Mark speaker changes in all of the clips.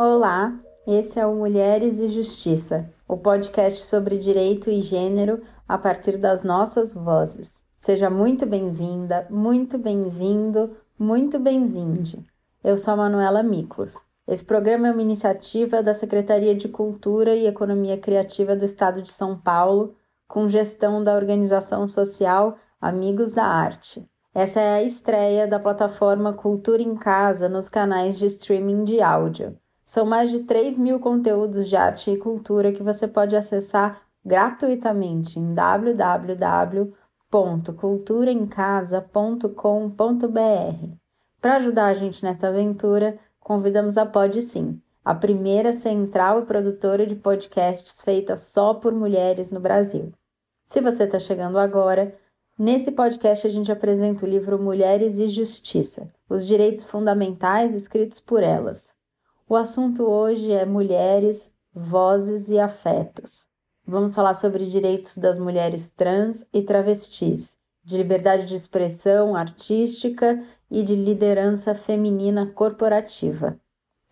Speaker 1: Olá, esse é o Mulheres e Justiça, o podcast sobre direito e gênero a partir das nossas vozes. Seja muito bem-vinda, muito bem-vindo, muito bem-vinde. Eu sou a Manuela Miklos. Esse programa é uma iniciativa da Secretaria de Cultura e Economia Criativa do Estado de São Paulo, com gestão da organização social Amigos da Arte. Essa é a estreia da plataforma Cultura em Casa nos canais de streaming de áudio. São mais de 3 mil conteúdos de arte e cultura que você pode acessar gratuitamente em www.culturaemcasa.com.br. Para ajudar a gente nessa aventura, convidamos a Pod Sim, a primeira central e produtora de podcasts feita só por mulheres no Brasil. Se você está chegando agora, nesse podcast a gente apresenta o livro Mulheres e Justiça, os direitos fundamentais escritos por elas. O assunto hoje é mulheres, vozes e afetos. Vamos falar sobre direitos das mulheres trans e travestis, de liberdade de expressão artística e de liderança feminina corporativa.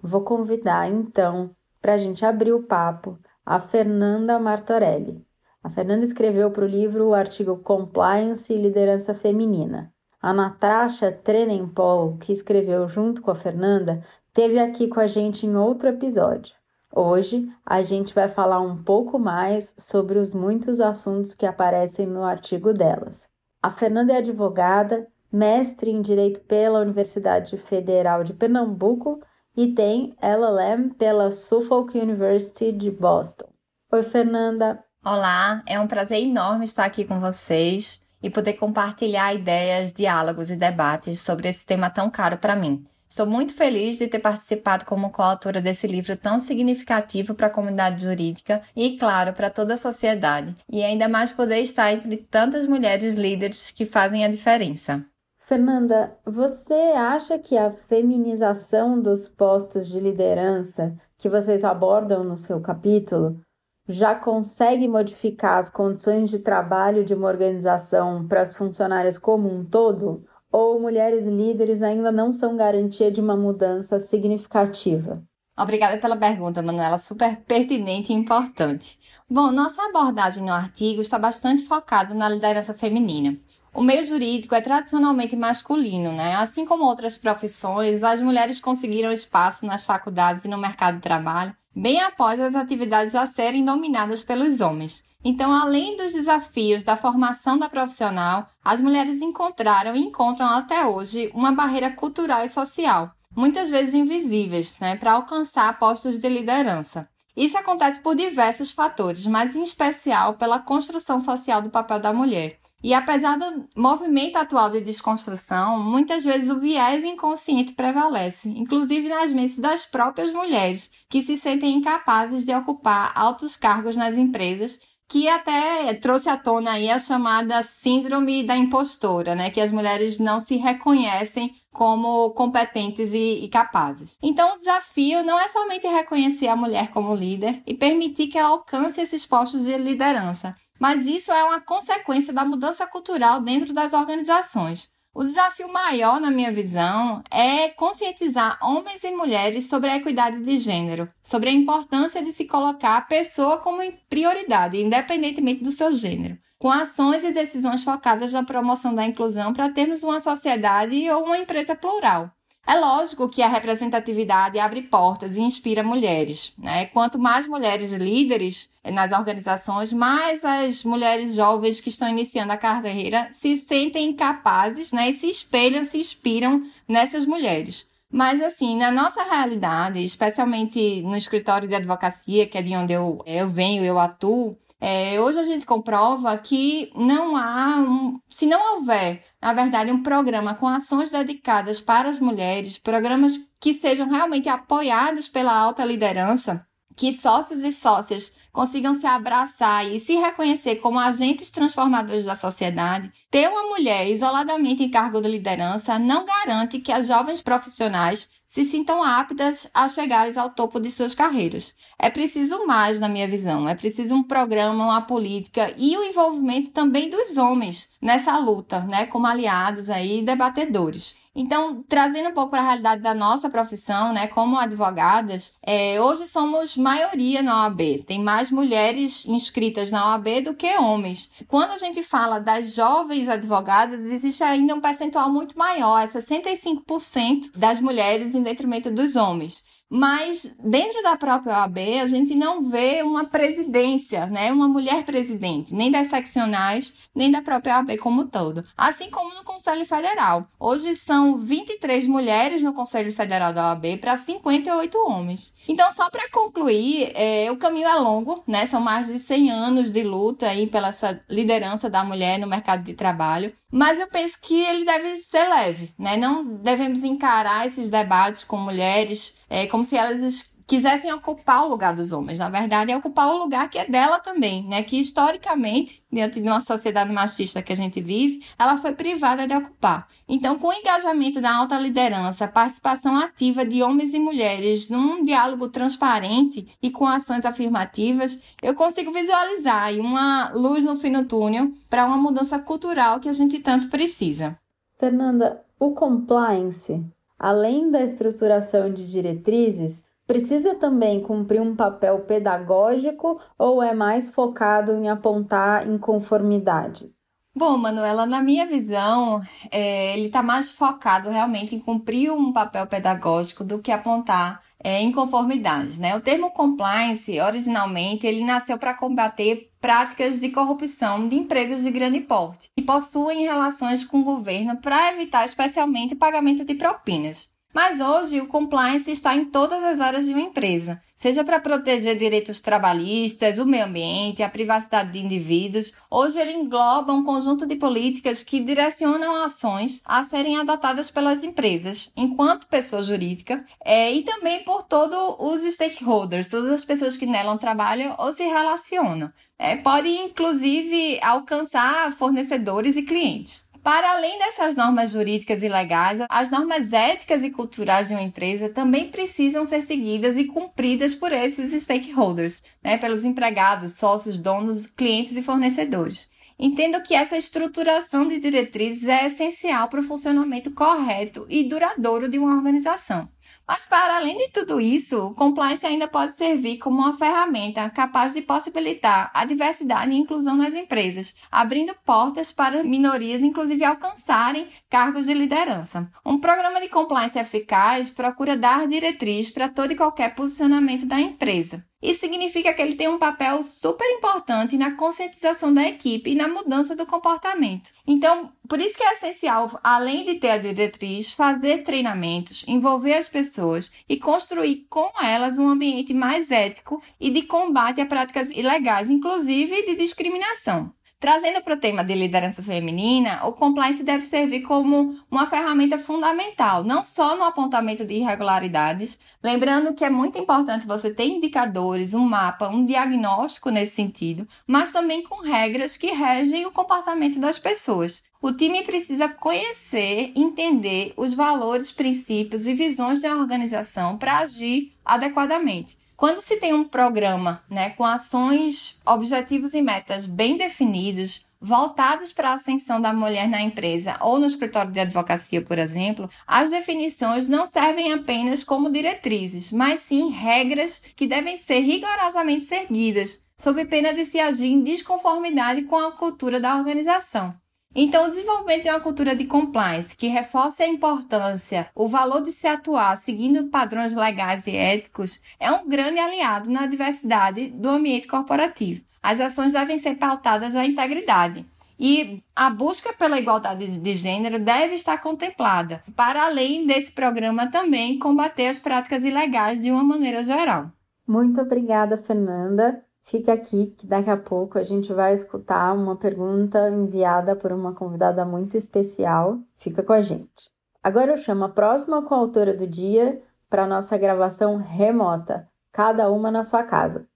Speaker 1: Vou convidar então, para a gente abrir o papo, a Fernanda Martorelli. A Fernanda escreveu para o livro o artigo Compliance e Liderança Feminina. A Natasha Trenempol, que escreveu junto com a Fernanda, teve aqui com a gente em outro episódio. Hoje a gente vai falar um pouco mais sobre os muitos assuntos que aparecem no artigo delas. A Fernanda é advogada, mestre em Direito pela Universidade Federal de Pernambuco e tem LLM pela Suffolk University de Boston. Oi, Fernanda.
Speaker 2: Olá, é um prazer enorme estar aqui com vocês e poder compartilhar ideias, diálogos e debates sobre esse tema tão caro para mim. Estou muito feliz de ter participado como coautora desse livro tão significativo para a comunidade jurídica e, claro, para toda a sociedade, e ainda mais poder estar entre tantas mulheres líderes que fazem a diferença.
Speaker 1: Fernanda, você acha que a feminização dos postos de liderança que vocês abordam no seu capítulo já consegue modificar as condições de trabalho de uma organização para as funcionárias como um todo? Ou mulheres líderes ainda não são garantia de uma mudança significativa?
Speaker 2: Obrigada pela pergunta, Manuela, super pertinente e importante. Bom, nossa abordagem no artigo está bastante focada na liderança feminina. O meio jurídico é tradicionalmente masculino, né? Assim como outras profissões, as mulheres conseguiram espaço nas faculdades e no mercado de trabalho bem após as atividades já serem dominadas pelos homens. Então, além dos desafios da formação da profissional, as mulheres encontraram e encontram até hoje uma barreira cultural e social, muitas vezes invisíveis, né, para alcançar postos de liderança. Isso acontece por diversos fatores, mas em especial pela construção social do papel da mulher. E apesar do movimento atual de desconstrução, muitas vezes o viés inconsciente prevalece, inclusive nas mentes das próprias mulheres, que se sentem incapazes de ocupar altos cargos nas empresas, que até trouxe à tona aí a chamada síndrome da impostora, né, que as mulheres não se reconhecem como competentes e, e, capazes. Então, o desafio não é somente reconhecer a mulher como líder e permitir que ela alcance esses postos de liderança, mas isso é uma consequência da mudança cultural dentro das organizações. O desafio maior, na minha visão, é conscientizar homens e mulheres sobre a equidade de gênero, sobre a importância de se colocar a pessoa como prioridade, independentemente do seu gênero, com ações e decisões focadas na promoção da inclusão para termos uma sociedade ou uma empresa plural. É lógico que a representatividade abre portas e inspira mulheres. Né? Quanto mais mulheres líderes nas organizações, mais as mulheres jovens que estão iniciando a carreira se sentem capazes né? e se espelham, se inspiram nessas mulheres. Mas, assim, na nossa realidade, especialmente no escritório de advocacia, que é de onde eu, eu venho, eu atuo, é, hoje a gente comprova que não há, um, se não houver, na verdade, um programa com ações dedicadas para as mulheres, programas que sejam realmente apoiados pela alta liderança, que sócios e sócias consigam se abraçar e se reconhecer como agentes transformadores da sociedade, ter uma mulher isoladamente em cargo de liderança não garante que as jovens profissionais se sintam aptas a chegar ao topo de suas carreiras. É preciso mais, na minha visão. É preciso um programa, uma política e o envolvimento também dos homens nessa luta, né, como aliados aí debatedores. Então, trazendo um pouco para a realidade da nossa profissão, né, como advogadas, é, hoje somos maioria na OAB. Tem mais mulheres inscritas na OAB do que homens. Quando a gente fala das jovens advogadas, existe ainda um percentual muito maior, é 65% das mulheres em detrimento dos homens. Mas dentro da própria OAB, a gente não vê uma presidência, né? Uma mulher presidente, nem das seccionais, nem da própria OAB como todo. Assim como no Conselho Federal. Hoje são 23 mulheres no Conselho Federal da OAB para 58 homens. Então, só para concluir, é, o caminho é longo, né? São mais de 100 anos de luta aí pela liderança da mulher no mercado de trabalho. Mas eu penso que ele deve ser leve, né? Não devemos encarar esses debates com mulheres é, como se elas quisessem ocupar o lugar dos homens. Na verdade, é ocupar o lugar que é dela também, né? Que historicamente, diante de uma sociedade machista que a gente vive, ela foi privada de ocupar. Então, com o engajamento da alta liderança, participação ativa de homens e mulheres num diálogo transparente e com ações afirmativas, eu consigo visualizar uma luz no fim do túnel para uma mudança cultural que a gente tanto precisa.
Speaker 1: Fernanda, o compliance, além da estruturação de diretrizes, precisa também cumprir um papel pedagógico ou é mais focado em apontar inconformidades?
Speaker 2: Bom, Manuela, na minha visão, é, ele está mais focado realmente em cumprir um papel pedagógico do que apontar é, inconformidades. Né? O termo compliance, originalmente, ele nasceu para combater práticas de corrupção de empresas de grande porte que possuem relações com o governo para evitar especialmente pagamento de propinas. Mas hoje o compliance está em todas as áreas de uma empresa, seja para proteger direitos trabalhistas, o meio ambiente, a privacidade de indivíduos. Hoje ele engloba um conjunto de políticas que direcionam ações a serem adotadas pelas empresas, enquanto pessoa jurídica, é, e também por todos os stakeholders, todas as pessoas que nela trabalham ou se relacionam. É, pode inclusive alcançar fornecedores e clientes. Para além dessas normas jurídicas e legais, as normas éticas e culturais de uma empresa também precisam ser seguidas e cumpridas por esses stakeholders, né, pelos empregados, sócios, donos, clientes e fornecedores. Entendo que essa estruturação de diretrizes é essencial para o funcionamento correto e duradouro de uma organização. Mas, para além de tudo isso, o compliance ainda pode servir como uma ferramenta capaz de possibilitar a diversidade e inclusão nas empresas, abrindo portas para minorias, inclusive, alcançarem cargos de liderança. Um programa de compliance eficaz procura dar diretriz para todo e qualquer posicionamento da empresa. Isso significa que ele tem um papel super importante na conscientização da equipe e na mudança do comportamento. Então, por isso que é essencial, além de ter a diretriz, fazer treinamentos, envolver as pessoas e construir com elas um ambiente mais ético e de combate a práticas ilegais, inclusive de discriminação. Trazendo para o tema de liderança feminina, o compliance deve servir como uma ferramenta fundamental, não só no apontamento de irregularidades, lembrando que é muito importante você ter indicadores, um mapa, um diagnóstico nesse sentido, mas também com regras que regem o comportamento das pessoas. O time precisa conhecer, entender os valores, princípios e visões da organização para agir adequadamente. Quando se tem um programa né, com ações, objetivos e metas bem definidos, voltados para a ascensão da mulher na empresa ou no escritório de advocacia, por exemplo, as definições não servem apenas como diretrizes, mas sim regras que devem ser rigorosamente seguidas, sob pena de se agir em desconformidade com a cultura da organização. Então, o desenvolvimento de uma cultura de compliance que reforce a importância, o valor de se atuar seguindo padrões legais e éticos é um grande aliado na diversidade do ambiente corporativo. As ações devem ser pautadas na integridade. E a busca pela igualdade de gênero deve estar contemplada, para além desse programa também combater as práticas ilegais de uma maneira geral.
Speaker 1: Muito obrigada, Fernanda. Fica aqui que daqui a pouco a gente vai escutar uma pergunta enviada por uma convidada muito especial. Fica com a gente. Agora eu chamo a próxima coautora do dia para nossa gravação remota, cada uma na sua casa.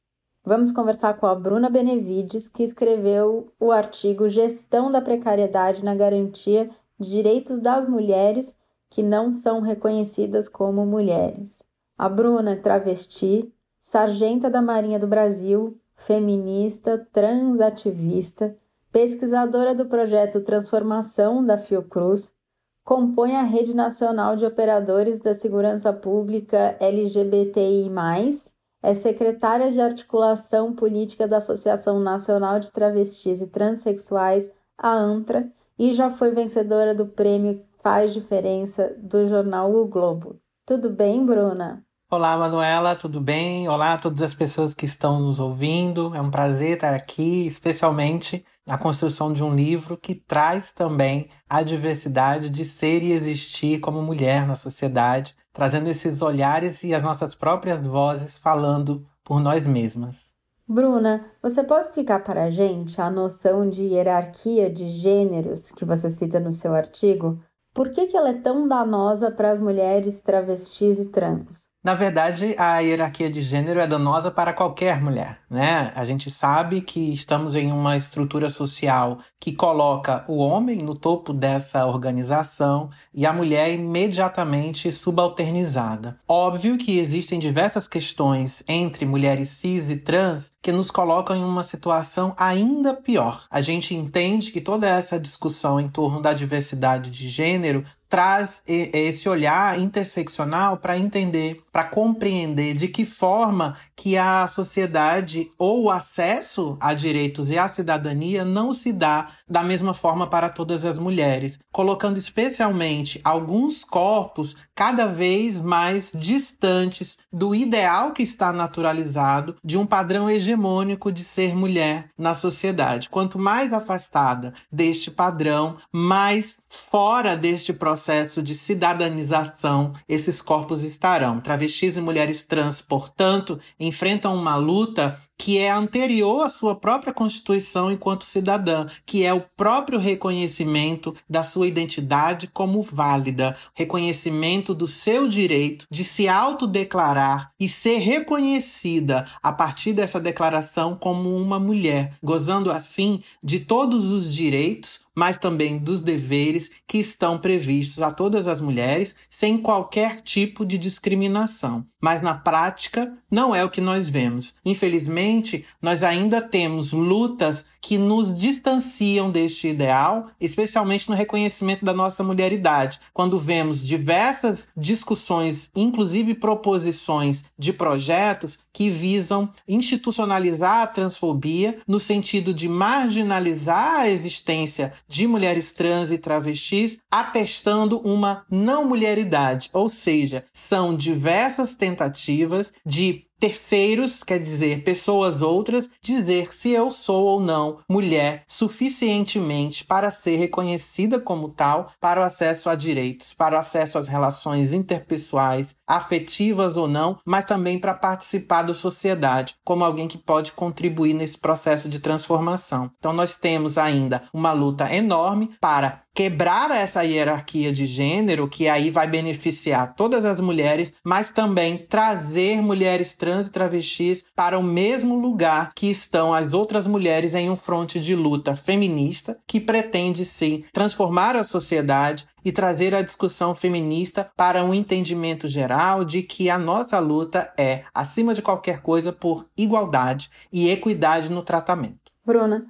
Speaker 1: Vamos conversar com a Bruna Benevides, que escreveu o artigo Gestão da Precariedade na Garantia de Direitos das Mulheres que não são reconhecidas como mulheres. A Bruna é travesti, sargenta da Marinha do Brasil, feminista, transativista, pesquisadora do projeto Transformação da Fiocruz, compõe a Rede Nacional de Operadores da Segurança Pública LGBTI+, é secretária de Articulação Política da Associação Nacional de Travestis e Transsexuais, a ANTRA, e já foi vencedora do prêmio Faz Diferença do jornal O Globo. Tudo bem, Bruna?
Speaker 3: Olá, Manuela, tudo bem? Olá a todas as pessoas que estão nos ouvindo. É um prazer estar aqui, especialmente na construção de um livro que traz também a diversidade de ser e existir como mulher na sociedade, trazendo esses olhares e as nossas próprias vozes falando por nós mesmas.
Speaker 1: Bruna, você pode explicar para a gente a noção de hierarquia de gêneros que você cita no seu artigo? Por que, que ela é tão danosa para as mulheres travestis e trans?
Speaker 3: Na verdade, a hierarquia de gênero é danosa para qualquer mulher, né? A gente sabe que estamos em uma estrutura social que coloca o homem no topo dessa organização e a mulher imediatamente subalternizada. Óbvio que existem diversas questões entre mulheres cis e trans que nos colocam em uma situação ainda pior. A gente entende que toda essa discussão em torno da diversidade de gênero traz esse olhar interseccional para entender, para compreender de que forma que a sociedade ou o acesso a direitos e à cidadania não se dá da mesma forma para todas as mulheres, colocando especialmente alguns corpos cada vez mais distantes do ideal que está naturalizado de um padrão hegemônico de ser mulher na sociedade. Quanto mais afastada deste padrão, mais fora deste processo processo de cidadanização esses corpos estarão. Travestis e mulheres trans, portanto, enfrentam uma luta que é anterior à sua própria constituição enquanto cidadã, que é o próprio reconhecimento da sua identidade como válida, reconhecimento do seu direito de se autodeclarar e ser reconhecida a partir dessa declaração como uma mulher, gozando assim de todos os direitos, mas também dos deveres que estão previstos a todas as mulheres, sem qualquer tipo de discriminação. Mas na prática, não é o que nós vemos. Infelizmente, nós ainda temos lutas que nos distanciam deste ideal, especialmente no reconhecimento da nossa mulheridade. Quando vemos diversas discussões, inclusive proposições de projetos que visam institucionalizar a transfobia no sentido de marginalizar a existência de mulheres trans e travestis, atestando uma não mulheridade, ou seja, são diversas tentativas de terceiros, quer dizer, pessoas outras, dizer se eu sou ou não mulher suficientemente para ser reconhecida como tal para o acesso a direitos, para o acesso às relações interpessoais, afetivas ou não, mas também para participar da sociedade, como alguém que pode contribuir nesse processo de transformação. Então nós temos ainda uma luta enorme para quebrar essa hierarquia de gênero, que aí vai beneficiar todas as mulheres, mas também trazer mulheres trans e travestis para o mesmo lugar que estão as outras mulheres em um fronte de luta feminista que pretende sim transformar a sociedade e trazer a discussão feminista para um entendimento geral de que a nossa luta é, acima de qualquer coisa, por igualdade e equidade no tratamento.
Speaker 1: Bruna,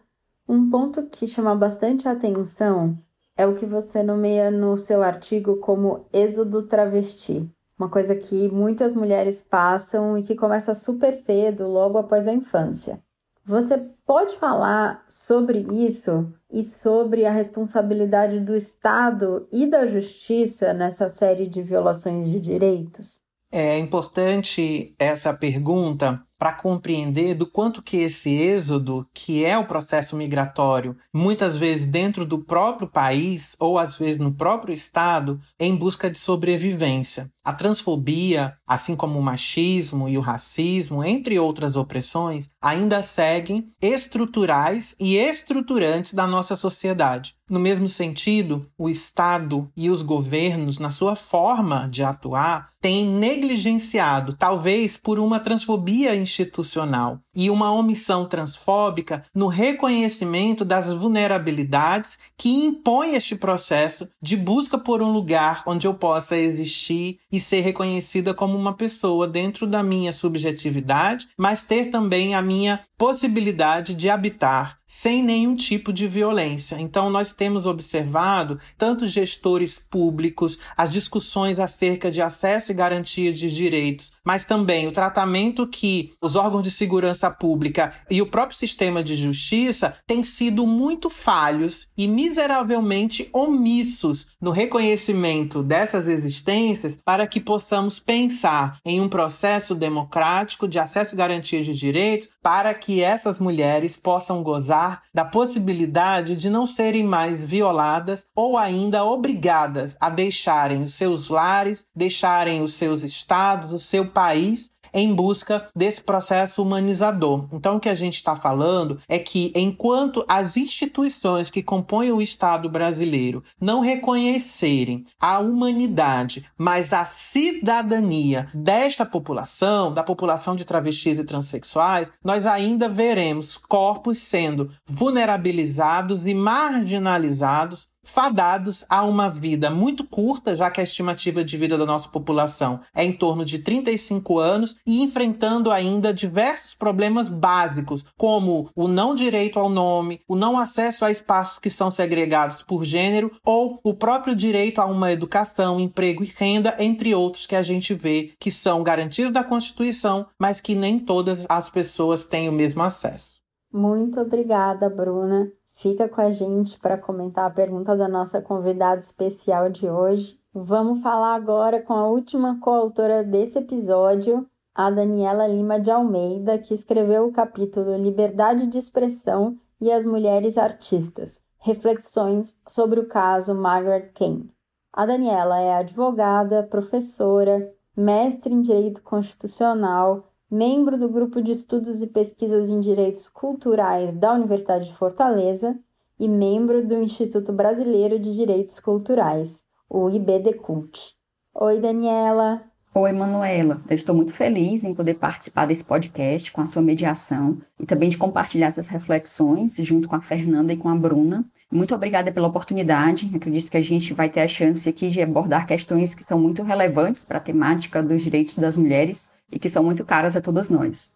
Speaker 1: um ponto que chama bastante atenção é o que você nomeia no seu artigo como êxodo travesti. Uma coisa que muitas mulheres passam e que começa super cedo, logo após a infância. Você pode falar sobre isso e sobre a responsabilidade do Estado e da Justiça nessa série de violações de direitos?
Speaker 3: É importante essa pergunta para compreender do quanto que esse êxodo, que é o processo migratório, muitas vezes dentro do próprio país ou às vezes no próprio estado, em busca de sobrevivência. A transfobia, assim como o machismo e o racismo, entre outras opressões, ainda seguem estruturais e estruturantes da nossa sociedade. No mesmo sentido, o Estado e os governos, na sua forma de atuar, têm negligenciado, talvez por uma transfobia institucional e uma omissão transfóbica no reconhecimento das vulnerabilidades que impõe este processo de busca por um lugar onde eu possa existir e ser reconhecida como uma pessoa dentro da minha subjetividade, mas ter também a minha possibilidade de habitar sem nenhum tipo de violência. Então, nós temos observado tanto gestores públicos, as discussões acerca de acesso e garantias de direitos, mas também o tratamento que os órgãos de segurança pública e o próprio sistema de justiça têm sido muito falhos e miseravelmente omissos no reconhecimento dessas existências para que possamos pensar em um processo democrático de acesso e garantia de direitos para que essas mulheres possam gozar da possibilidade de não serem mais violadas ou ainda obrigadas a deixarem os seus lares, deixarem os seus estados, o seu país em busca desse processo humanizador. Então, o que a gente está falando é que, enquanto as instituições que compõem o Estado brasileiro não reconhecerem a humanidade, mas a cidadania desta população, da população de travestis e transexuais, nós ainda veremos corpos sendo vulnerabilizados e marginalizados fadados a uma vida muito curta, já que a estimativa de vida da nossa população é em torno de 35 anos, e enfrentando ainda diversos problemas básicos, como o não direito ao nome, o não acesso a espaços que são segregados por gênero, ou o próprio direito a uma educação, emprego e renda, entre outros que a gente vê que são garantidos da Constituição, mas que nem todas as pessoas têm o mesmo acesso.
Speaker 1: Muito obrigada, Bruna. Fica com a gente para comentar a pergunta da nossa convidada especial de hoje. Vamos falar agora com a última coautora desse episódio, a Daniela Lima de Almeida, que escreveu o capítulo Liberdade de Expressão e as Mulheres Artistas Reflexões sobre o caso Margaret Kane. A Daniela é advogada, professora, mestre em Direito Constitucional, membro do Grupo de Estudos e Pesquisas em Direitos Culturais da Universidade de Fortaleza e membro do Instituto Brasileiro de Direitos Culturais, o IBDCult. Oi, Daniela.
Speaker 4: Oi, Manuela. Eu estou muito feliz em poder participar desse podcast com a sua mediação e também de compartilhar essas reflexões junto com a Fernanda e com a Bruna. Muito obrigada pela oportunidade. Acredito que a gente vai ter a chance aqui de abordar questões que são muito relevantes para a temática dos direitos das mulheres e que são muito caras a todas nós.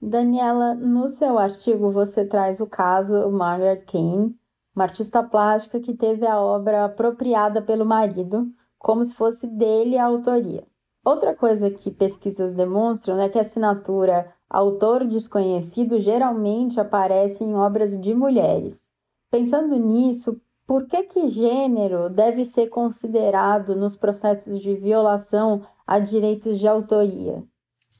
Speaker 1: Daniela, no seu artigo você traz o caso Margaret Kane, uma artista plástica que teve a obra apropriada pelo marido, como se fosse dele a autoria. Outra coisa que pesquisas demonstram é que a assinatura autor desconhecido geralmente aparece em obras de mulheres. Pensando nisso, por que que gênero deve ser considerado nos processos de violação a direitos de autoria?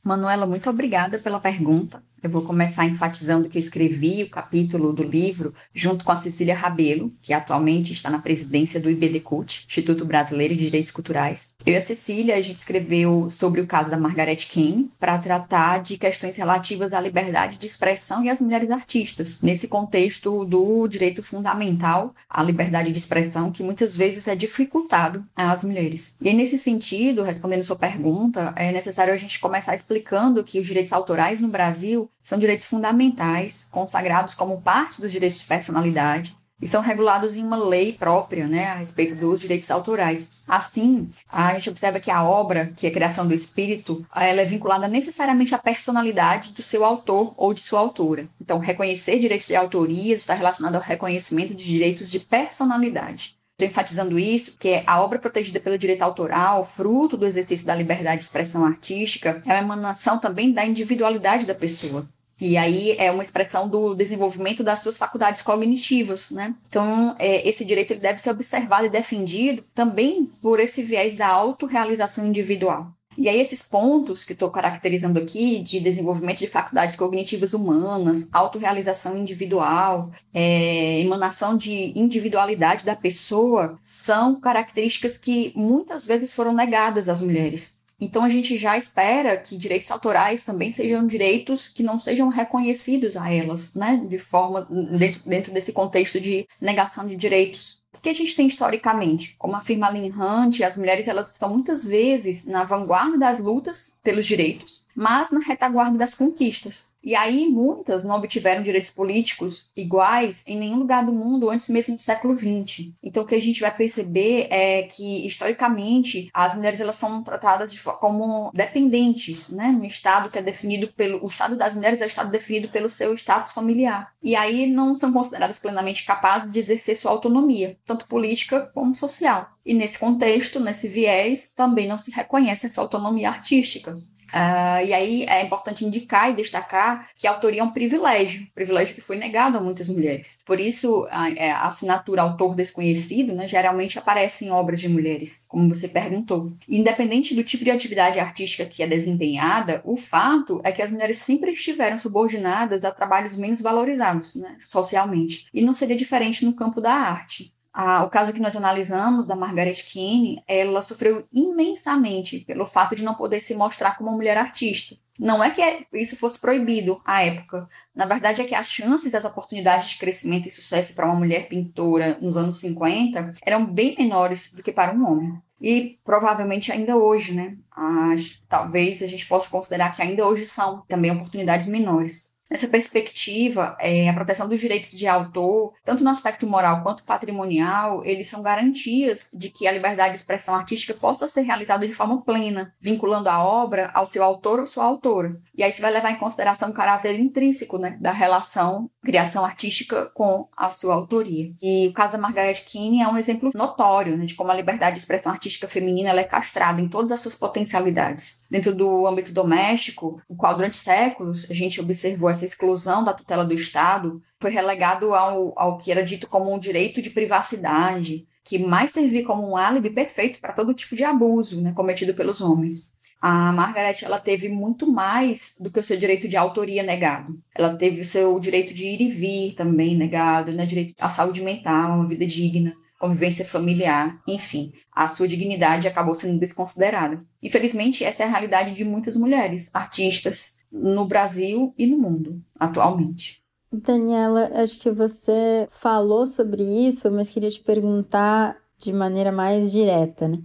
Speaker 4: Manuela, muito obrigada pela pergunta. Eu vou começar enfatizando que eu escrevi o capítulo do livro junto com a Cecília Rabelo, que atualmente está na presidência do IBDCUT, Instituto Brasileiro de Direitos Culturais. Eu e a Cecília, a gente escreveu sobre o caso da Margaret King para tratar de questões relativas à liberdade de expressão e às mulheres artistas, nesse contexto do direito fundamental à liberdade de expressão, que muitas vezes é dificultado às mulheres. E nesse sentido, respondendo sua pergunta, é necessário a gente começar explicando que os direitos autorais no Brasil são direitos fundamentais, consagrados como parte dos direitos de personalidade e são regulados em uma lei própria, né, a respeito dos direitos autorais. Assim, a gente observa que a obra, que é a criação do espírito, ela é vinculada necessariamente à personalidade do seu autor ou de sua autora. Então, reconhecer direitos de autoria está relacionado ao reconhecimento de direitos de personalidade. Estou enfatizando isso, que a obra protegida pelo direito autoral, fruto do exercício da liberdade de expressão artística, é uma emanação também da individualidade da pessoa. E aí é uma expressão do desenvolvimento das suas faculdades cognitivas, né? Então, é, esse direito ele deve ser observado e defendido também por esse viés da autorrealização individual. E aí, esses pontos que estou caracterizando aqui, de desenvolvimento de faculdades cognitivas humanas, autorrealização individual, é, emanação de individualidade da pessoa, são características que muitas vezes foram negadas às mulheres. Então, a gente já espera que direitos autorais também sejam direitos que não sejam reconhecidos a elas, né? De forma, dentro, dentro desse contexto de negação de direitos. O que a gente tem historicamente? Como afirma Lynn Hunt, as mulheres elas estão muitas vezes na vanguarda das lutas pelos direitos, mas na retaguarda das conquistas. E aí muitas não obtiveram direitos políticos iguais em nenhum lugar do mundo antes mesmo do século XX. Então o que a gente vai perceber é que historicamente as mulheres elas são tratadas de, como dependentes, né, no estado que é definido pelo o estado das mulheres é o estado definido pelo seu status familiar. E aí não são consideradas plenamente capazes de exercer sua autonomia, tanto política como social. E nesse contexto, nesse viés, também não se reconhece essa autonomia artística. Uh, e aí é importante indicar e destacar que a autoria é um privilégio, privilégio que foi negado a muitas mulheres. Por isso, a, é, a assinatura autor desconhecido né, geralmente aparece em obras de mulheres, como você perguntou. Independente do tipo de atividade artística que é desempenhada, o fato é que as mulheres sempre estiveram subordinadas a trabalhos menos valorizados né, socialmente. E não seria diferente no campo da arte o caso que nós analisamos da Margaret Keane, ela sofreu imensamente pelo fato de não poder se mostrar como uma mulher artista. Não é que isso fosse proibido à época. Na verdade, é que as chances, as oportunidades de crescimento e sucesso para uma mulher pintora nos anos 50 eram bem menores do que para um homem. E provavelmente ainda hoje, né? As, talvez a gente possa considerar que ainda hoje são também oportunidades menores. Nessa perspectiva, é, a proteção dos direitos de autor, tanto no aspecto moral quanto patrimonial, eles são garantias de que a liberdade de expressão artística possa ser realizada de forma plena, vinculando a obra ao seu autor ou sua autora. E aí você vai levar em consideração o caráter intrínseco né, da relação criação artística com a sua autoria. E o caso da Margaret Keane é um exemplo notório né, de como a liberdade de expressão artística feminina é castrada em todas as suas potencialidades. Dentro do âmbito doméstico, o qual durante séculos a gente observou essa essa exclusão da tutela do Estado foi relegado ao, ao que era dito como um direito de privacidade, que mais servia como um álibi perfeito para todo tipo de abuso né, cometido pelos homens. A Margaret ela teve muito mais do que o seu direito de autoria negado. Ela teve o seu direito de ir e vir também negado, né, direito à saúde mental, uma vida digna, convivência familiar, enfim, a sua dignidade acabou sendo desconsiderada. Infelizmente, essa é a realidade de muitas mulheres, artistas, no Brasil e no mundo atualmente.
Speaker 1: Daniela, acho que você falou sobre isso, mas queria te perguntar de maneira mais direta, né?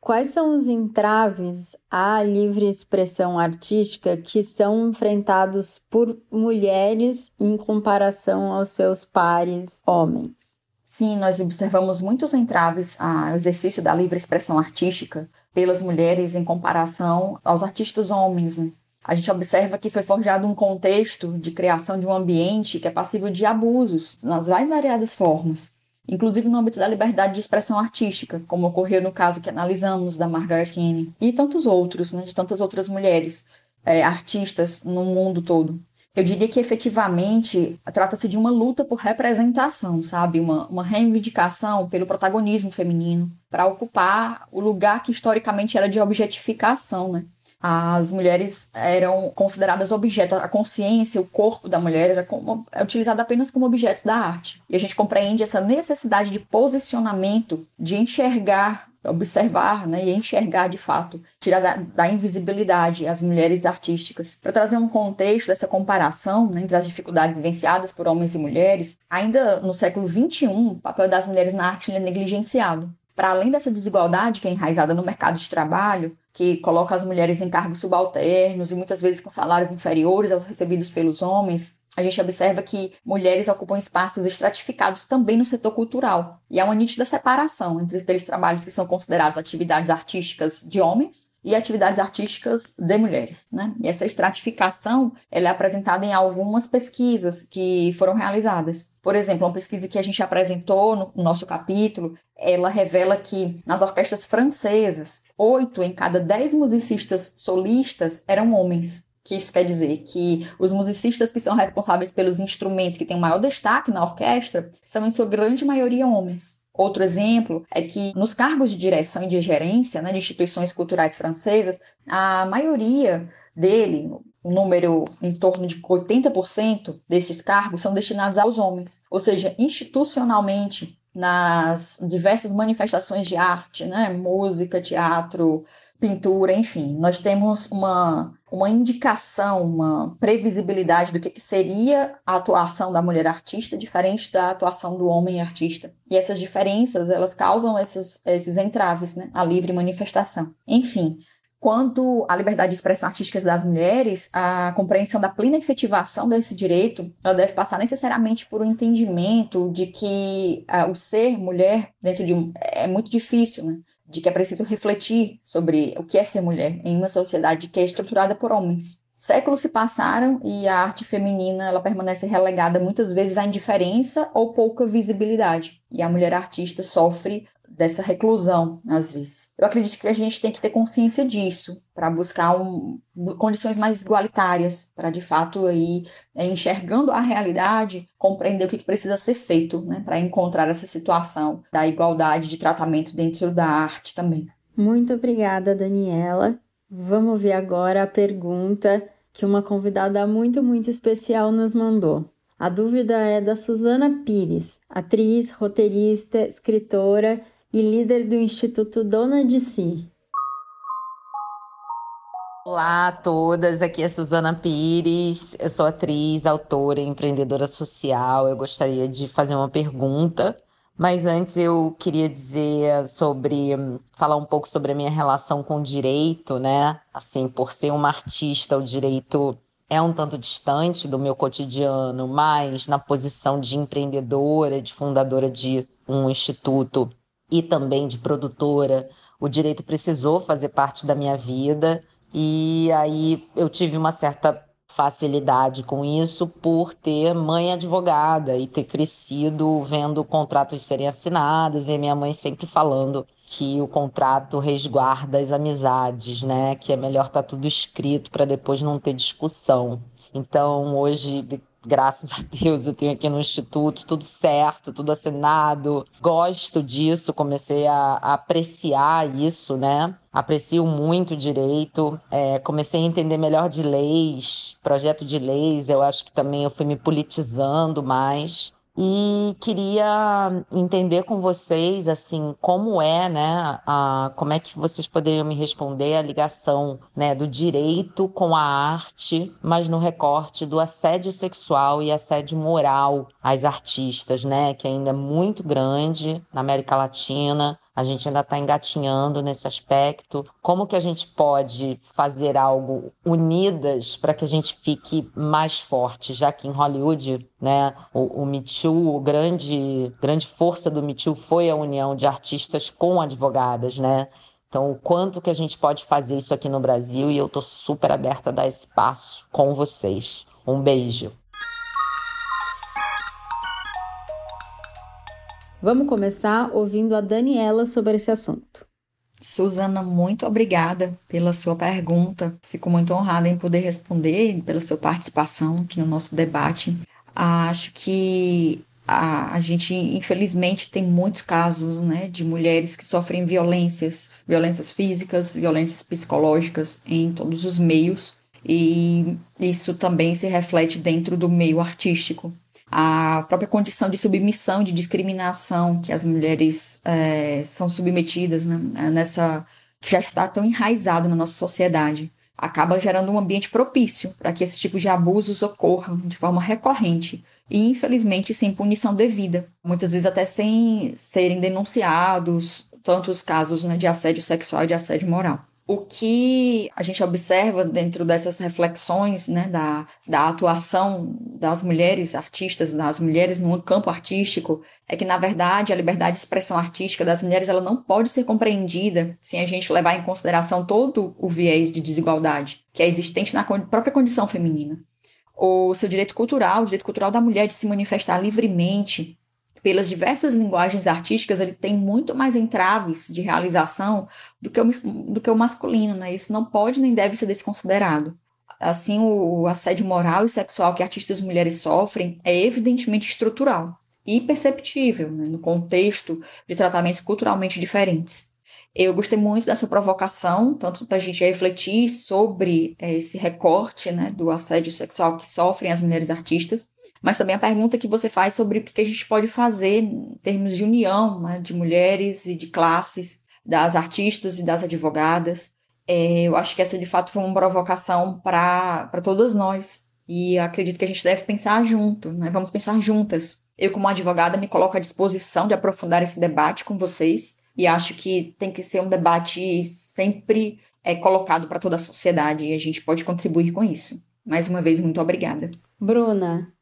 Speaker 1: Quais são os entraves à livre expressão artística que são enfrentados por mulheres em comparação aos seus pares homens?
Speaker 4: Sim, nós observamos muitos entraves ao exercício da livre expressão artística pelas mulheres em comparação aos artistas homens. Né? A gente observa que foi forjado um contexto de criação de um ambiente que é passível de abusos nas mais variadas formas, inclusive no âmbito da liberdade de expressão artística, como ocorreu no caso que analisamos da Margaret Keane, e tantos outros, né, de tantas outras mulheres é, artistas no mundo todo. Eu diria que efetivamente trata-se de uma luta por representação, sabe? Uma, uma reivindicação pelo protagonismo feminino, para ocupar o lugar que historicamente era de objetificação, né? As mulheres eram consideradas objetos, a consciência, o corpo da mulher era como, é utilizado apenas como objetos da arte. E a gente compreende essa necessidade de posicionamento, de enxergar, observar né, e enxergar de fato, tirar da, da invisibilidade as mulheres artísticas. Para trazer um contexto dessa comparação né, entre as dificuldades vivenciadas por homens e mulheres, ainda no século XXI, o papel das mulheres na arte é negligenciado. Para além dessa desigualdade que é enraizada no mercado de trabalho, que coloca as mulheres em cargos subalternos e muitas vezes com salários inferiores aos recebidos pelos homens, a gente observa que mulheres ocupam espaços estratificados também no setor cultural. E há uma nítida separação entre aqueles trabalhos que são considerados atividades artísticas de homens e atividades artísticas de mulheres. Né? E essa estratificação ela é apresentada em algumas pesquisas que foram realizadas. Por exemplo, uma pesquisa que a gente apresentou no nosso capítulo, ela revela que nas orquestras francesas, oito em cada dez musicistas solistas eram homens que isso quer dizer? Que os musicistas que são responsáveis pelos instrumentos que têm o maior destaque na orquestra são, em sua grande maioria, homens. Outro exemplo é que nos cargos de direção e de gerência né, de instituições culturais francesas, a maioria dele, um número em torno de 80% desses cargos são destinados aos homens. Ou seja, institucionalmente, nas diversas manifestações de arte, né, música, teatro, pintura, enfim, nós temos uma, uma indicação, uma previsibilidade do que, que seria a atuação da mulher artista diferente da atuação do homem artista. E essas diferenças, elas causam esses, esses entraves, né, à livre manifestação. Enfim, Quanto à liberdade de expressão artística das mulheres, a compreensão da plena efetivação desse direito, ela deve passar necessariamente por um entendimento de que uh, o ser mulher dentro de um é muito difícil, né? De que é preciso refletir sobre o que é ser mulher em uma sociedade que é estruturada por homens. Séculos se passaram e a arte feminina ela permanece relegada muitas vezes à indiferença ou pouca visibilidade. E a mulher artista sofre dessa reclusão, às vezes. Eu acredito que a gente tem que ter consciência disso para buscar um, condições mais igualitárias, para de fato aí é, enxergando a realidade, compreender o que, que precisa ser feito, né, para encontrar essa situação da igualdade de tratamento dentro da arte também.
Speaker 1: Muito obrigada, Daniela. Vamos ver agora a pergunta que uma convidada muito, muito especial nos mandou. A dúvida é da Suzana Pires, atriz, roteirista, escritora e líder do Instituto Dona de Si.
Speaker 5: Olá a todas, aqui é Suzana Pires, eu sou atriz, autora empreendedora social. Eu gostaria de fazer uma pergunta, mas antes eu queria dizer sobre, falar um pouco sobre a minha relação com o direito, né? Assim, por ser uma artista, o direito é um tanto distante do meu cotidiano, mas na posição de empreendedora, de fundadora de um instituto e também de produtora, o direito precisou fazer parte da minha vida e aí eu tive uma certa facilidade com isso por ter mãe advogada e ter crescido vendo contratos serem assinados e minha mãe sempre falando que o contrato resguarda as amizades, né? Que é melhor estar tá tudo escrito para depois não ter discussão. Então, hoje, graças a Deus, eu tenho aqui no Instituto tudo certo, tudo assinado. Gosto disso, comecei a, a apreciar isso, né? Aprecio muito direito, é, comecei a entender melhor de leis, projeto de leis, eu acho que também eu fui me politizando mais e queria entender com vocês assim como é né a, como é que vocês poderiam me responder a ligação né do direito com a arte mas no recorte do assédio sexual e assédio moral às artistas né que ainda é muito grande na América Latina a gente ainda está engatinhando nesse aspecto. Como que a gente pode fazer algo unidas para que a gente fique mais forte, já que em Hollywood, né, o, o Me Too, o grande, grande força do Me Too foi a união de artistas com advogadas, né? Então, o quanto que a gente pode fazer isso aqui no Brasil e eu estou super aberta a dar espaço com vocês. Um beijo.
Speaker 1: Vamos começar ouvindo a Daniela sobre esse assunto.
Speaker 4: Suzana, muito obrigada pela sua pergunta. Fico muito honrada em poder responder pela sua participação aqui no nosso debate. Acho que a, a, gente, infelizmente, tem muitos casos né, de mulheres que sofrem violências, violências físicas, violências psicológicas em todos os meios, e isso também se reflete dentro do meio artístico a própria condição de submissão, de discriminação que as mulheres é, são submetidas né, nessa que já está tão enraizado na nossa sociedade, acaba gerando um ambiente propício para que esse tipo de abusos ocorram de forma recorrente e infelizmente sem punição devida, muitas vezes até sem serem denunciados tantos casos né, de assédio sexual e de assédio moral. O que a gente observa dentro dessas reflexões né, da, da atuação das mulheres artistas, das mulheres no campo artístico, é que, na verdade, a liberdade de expressão artística das mulheres ela não pode ser compreendida sem a gente levar em consideração todo o viés de desigualdade que é existente na própria condição feminina. O seu direito cultural, o direito cultural da mulher de se manifestar livremente, pelas diversas linguagens artísticas, ele tem muito mais entraves de realização do que o, do que o masculino, né? Isso não pode nem deve ser desconsiderado. Assim, o, assédio moral e sexual que artistas mulheres sofrem é evidentemente estrutural e perceptível né? no contexto de tratamentos culturalmente diferentes. Eu gostei muito dessa provocação, tanto para a gente refletir sobre é, esse recorte né, do assédio sexual que sofrem as mulheres artistas, mas também a pergunta que você faz sobre o que a gente pode fazer em termos de união né, de mulheres e de classes, das artistas e das advogadas. É, eu acho que essa de fato foi uma provocação para todas nós. E acredito que a gente deve pensar junto, né? Vamos pensar juntas. Eu, como advogada, me coloco à disposição de aprofundar esse debate com vocês. E acho que tem que ser um debate sempre é colocado para toda a sociedade e a gente pode contribuir com isso. Mais uma vez, muito obrigada.
Speaker 1: Bruna,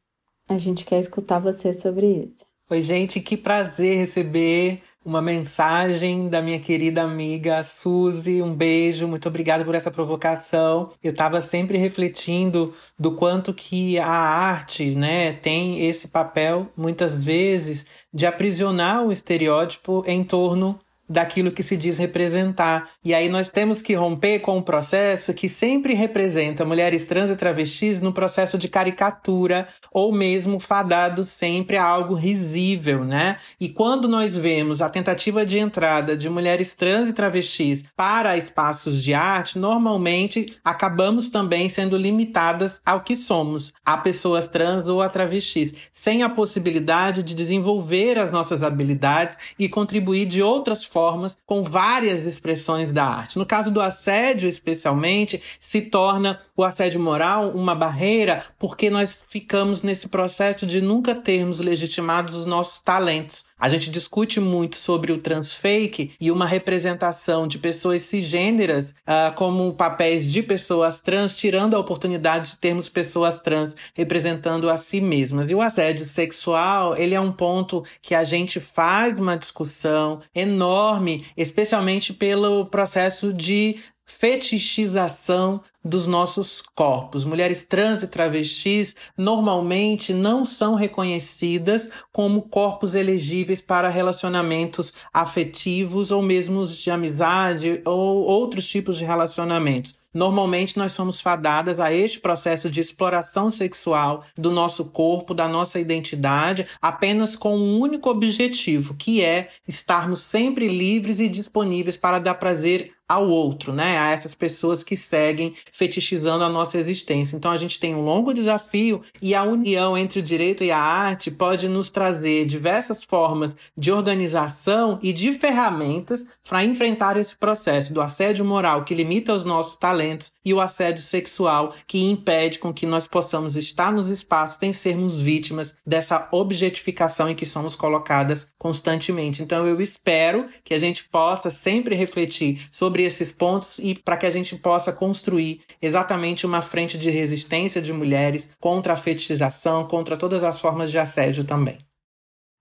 Speaker 1: a gente quer escutar você sobre isso.
Speaker 3: Oi, gente, que prazer receber uma mensagem da minha querida amiga Suzy. Um beijo, muito obrigada por essa provocação. Eu estava sempre refletindo do quanto que a arte, né, tem esse papel muitas vezes de aprisionar o estereótipo em torno daquilo que se diz representar. E aí nós temos que romper com um processo que sempre representa mulheres trans e travestis no processo de caricatura ou mesmo fadado sempre a algo risível, né? E quando nós vemos a tentativa de entrada de mulheres trans e travestis para espaços de arte, normalmente acabamos também sendo limitadas ao que somos, a pessoas trans ou a travestis, sem a possibilidade de desenvolver as nossas habilidades e contribuir de outras formas formas, com várias expressões da arte. No caso do assédio, especialmente, se torna o assédio moral uma barreira porque nós ficamos nesse processo de nunca termos legitimados os nossos talentos. A gente discute muito sobre o transfake e uma representação de pessoas cisgêneras uh, como papéis de pessoas trans, tirando a oportunidade de termos pessoas trans representando a si mesmas. E o assédio sexual, ele é um ponto que a gente faz uma discussão enorme, especialmente pelo processo de fetichização dos nossos corpos. Mulheres trans e travestis normalmente não são reconhecidas como corpos elegíveis para relacionamentos afetivos ou mesmo de amizade ou outros tipos de relacionamentos. Normalmente nós somos fadadas a este processo de exploração sexual do nosso corpo, da nossa identidade, apenas com um único objetivo, que é estarmos sempre livres e disponíveis para dar prazer ao outro, né? A essas pessoas que seguem fetichizando a nossa existência. Então a gente tem um longo desafio e a união entre o direito e a arte pode nos trazer diversas formas de organização e de ferramentas para enfrentar esse processo do assédio moral que limita os nossos talentos e o assédio sexual que impede com que nós possamos estar nos espaços sem sermos vítimas dessa objetificação em que somos colocadas constantemente. Então eu espero que a gente possa sempre refletir sobre sobre esses pontos e para que a gente possa construir exatamente uma frente de resistência de mulheres contra a fetichização, contra todas as formas de assédio também.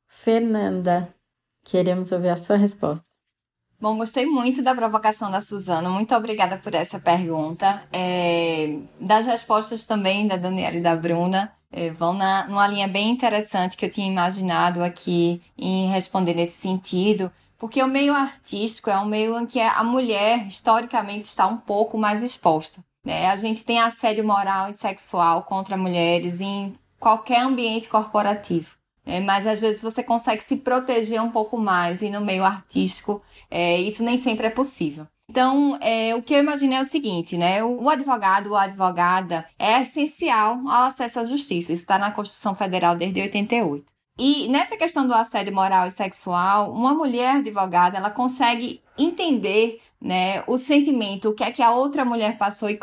Speaker 1: Fernanda, queremos ouvir a sua resposta.
Speaker 2: Bom, gostei muito da provocação da Suzana. Muito obrigada por essa pergunta. É, das respostas também da Daniela e da Bruna é, vão na, numa linha bem interessante que eu tinha imaginado aqui em responder nesse sentido, porque o meio artístico é um meio em que a mulher, historicamente, está um pouco mais exposta. Né? A gente tem assédio moral e sexual contra mulheres em qualquer ambiente corporativo. Né? Mas às vezes você consegue se proteger um pouco mais e no meio artístico é, isso nem sempre é possível. Então, é, o que eu imaginei é o seguinte, né? O advogado ou advogada é essencial ao acesso à justiça. Isso está na Constituição Federal desde 88. E nessa questão do assédio moral e sexual, uma mulher advogada, ela consegue entender né, o sentimento, o que é que a outra mulher passou e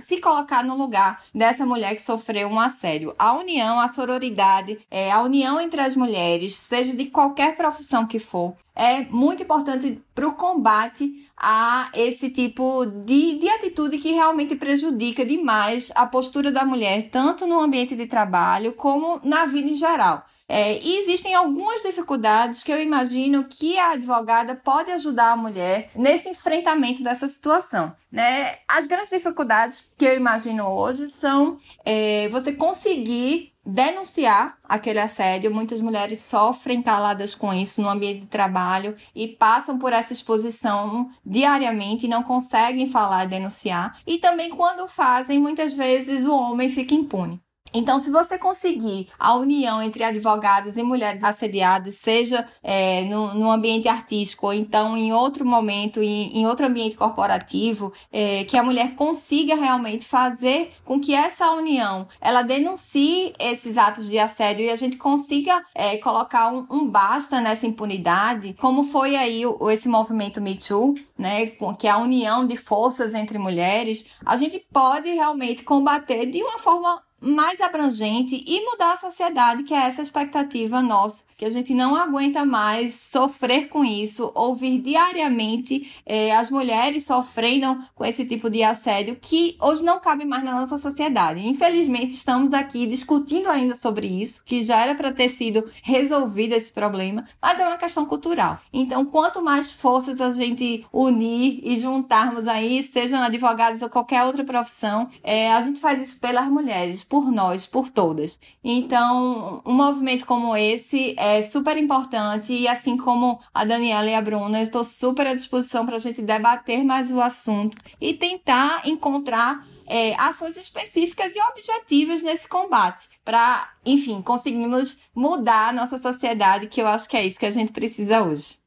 Speaker 2: se colocar no lugar dessa mulher que sofreu um assédio. A união, a sororidade, é, a união entre as mulheres, seja de qualquer profissão que for, é muito importante para o combate a esse tipo de, de atitude que realmente prejudica demais a postura da mulher, tanto no ambiente de trabalho como na vida em geral. É, e existem algumas dificuldades que eu imagino que a advogada pode ajudar a mulher nesse enfrentamento dessa situação. Né? As grandes dificuldades que eu imagino hoje são é, você conseguir denunciar aquele assédio. Muitas mulheres sofrem caladas com isso no ambiente de trabalho e passam por essa exposição diariamente e não conseguem falar e denunciar. E também quando fazem, muitas vezes o homem fica impune. Então, se você conseguir a união entre advogados e mulheres assediadas, seja é, no, no, ambiente artístico ou então em outro momento, em, em outro ambiente corporativo, é, que a mulher consiga realmente fazer com que essa união ela denuncie esses atos de assédio e a gente consiga é, colocar um, um, basta nessa impunidade, como foi aí o, esse movimento Me Too, né, que é a união de forças entre mulheres, a gente pode realmente combater de uma forma mais abrangente e mudar a sociedade, que é essa expectativa nossa, que a gente não aguenta mais sofrer com isso, ouvir diariamente é, as mulheres sofrendo com esse tipo de assédio que hoje não cabe mais na nossa sociedade. Infelizmente, estamos aqui discutindo ainda sobre isso, que já era para ter sido resolvido esse problema, mas é uma questão cultural. Então, quanto mais forças a gente unir e juntarmos aí, sejam advogados ou qualquer outra profissão, é, a gente faz isso pelas mulheres por nós, por todas. Então, um movimento como esse é super importante e assim como a Daniela e a Bruna, eu estou super à disposição para a gente debater mais o assunto e tentar encontrar é, ações específicas e objetivas nesse combate para, enfim, conseguirmos mudar a nossa sociedade, que eu acho que é isso que a gente precisa hoje.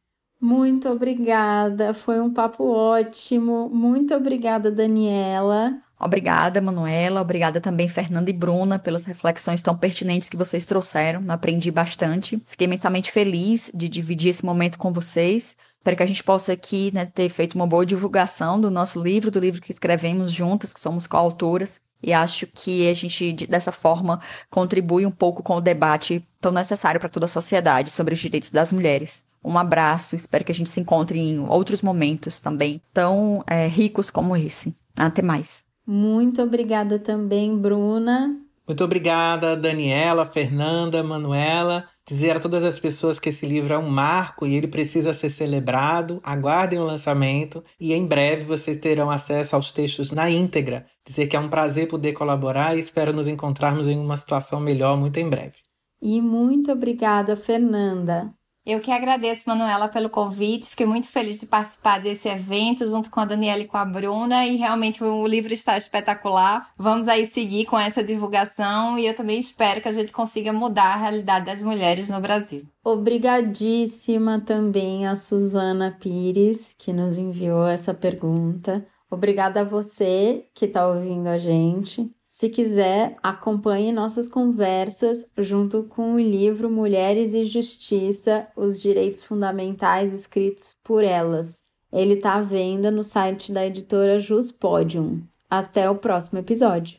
Speaker 1: Muito obrigada, foi um papo ótimo. Muito obrigada, Daniela.
Speaker 4: Obrigada, Manuela. Obrigada também, Fernanda e Bruna, pelas reflexões tão pertinentes que vocês trouxeram. Aprendi bastante. Fiquei imensamente feliz de dividir esse momento com vocês. Espero que a gente possa aqui né, ter feito uma boa divulgação do nosso livro, do livro que escrevemos juntas, que somos coautoras. E acho que a gente, dessa forma, contribui um pouco com o debate tão necessário para toda a sociedade sobre os direitos das mulheres. Um abraço, espero que a gente se encontre em outros momentos também tão é, ricos como esse. Até mais.
Speaker 1: Muito obrigada também, Bruna.
Speaker 3: Muito obrigada, Daniela, Fernanda, Manuela. Dizer a todas as pessoas que esse livro é um marco e ele precisa ser celebrado. Aguardem o lançamento e em breve vocês terão acesso aos textos na íntegra. Dizer que é um prazer poder colaborar e espero nos encontrarmos em uma situação melhor muito em breve.
Speaker 1: E muito obrigada, Fernanda.
Speaker 2: Eu que agradeço, Manuela, pelo convite. Fiquei muito feliz de participar desse evento junto com a Daniela e com a Bruna. E realmente o livro está espetacular. Vamos aí seguir com essa divulgação e eu também espero que a gente consiga mudar a realidade das mulheres no Brasil.
Speaker 1: Obrigadíssima também a Suzana Pires, que nos enviou essa pergunta. Obrigada a você que está ouvindo a gente. Se quiser, acompanhe nossas conversas junto com o livro Mulheres e Justiça: Os Direitos Fundamentais escritos por elas. Ele está à venda no site da editora Jus Podium. Até o próximo episódio.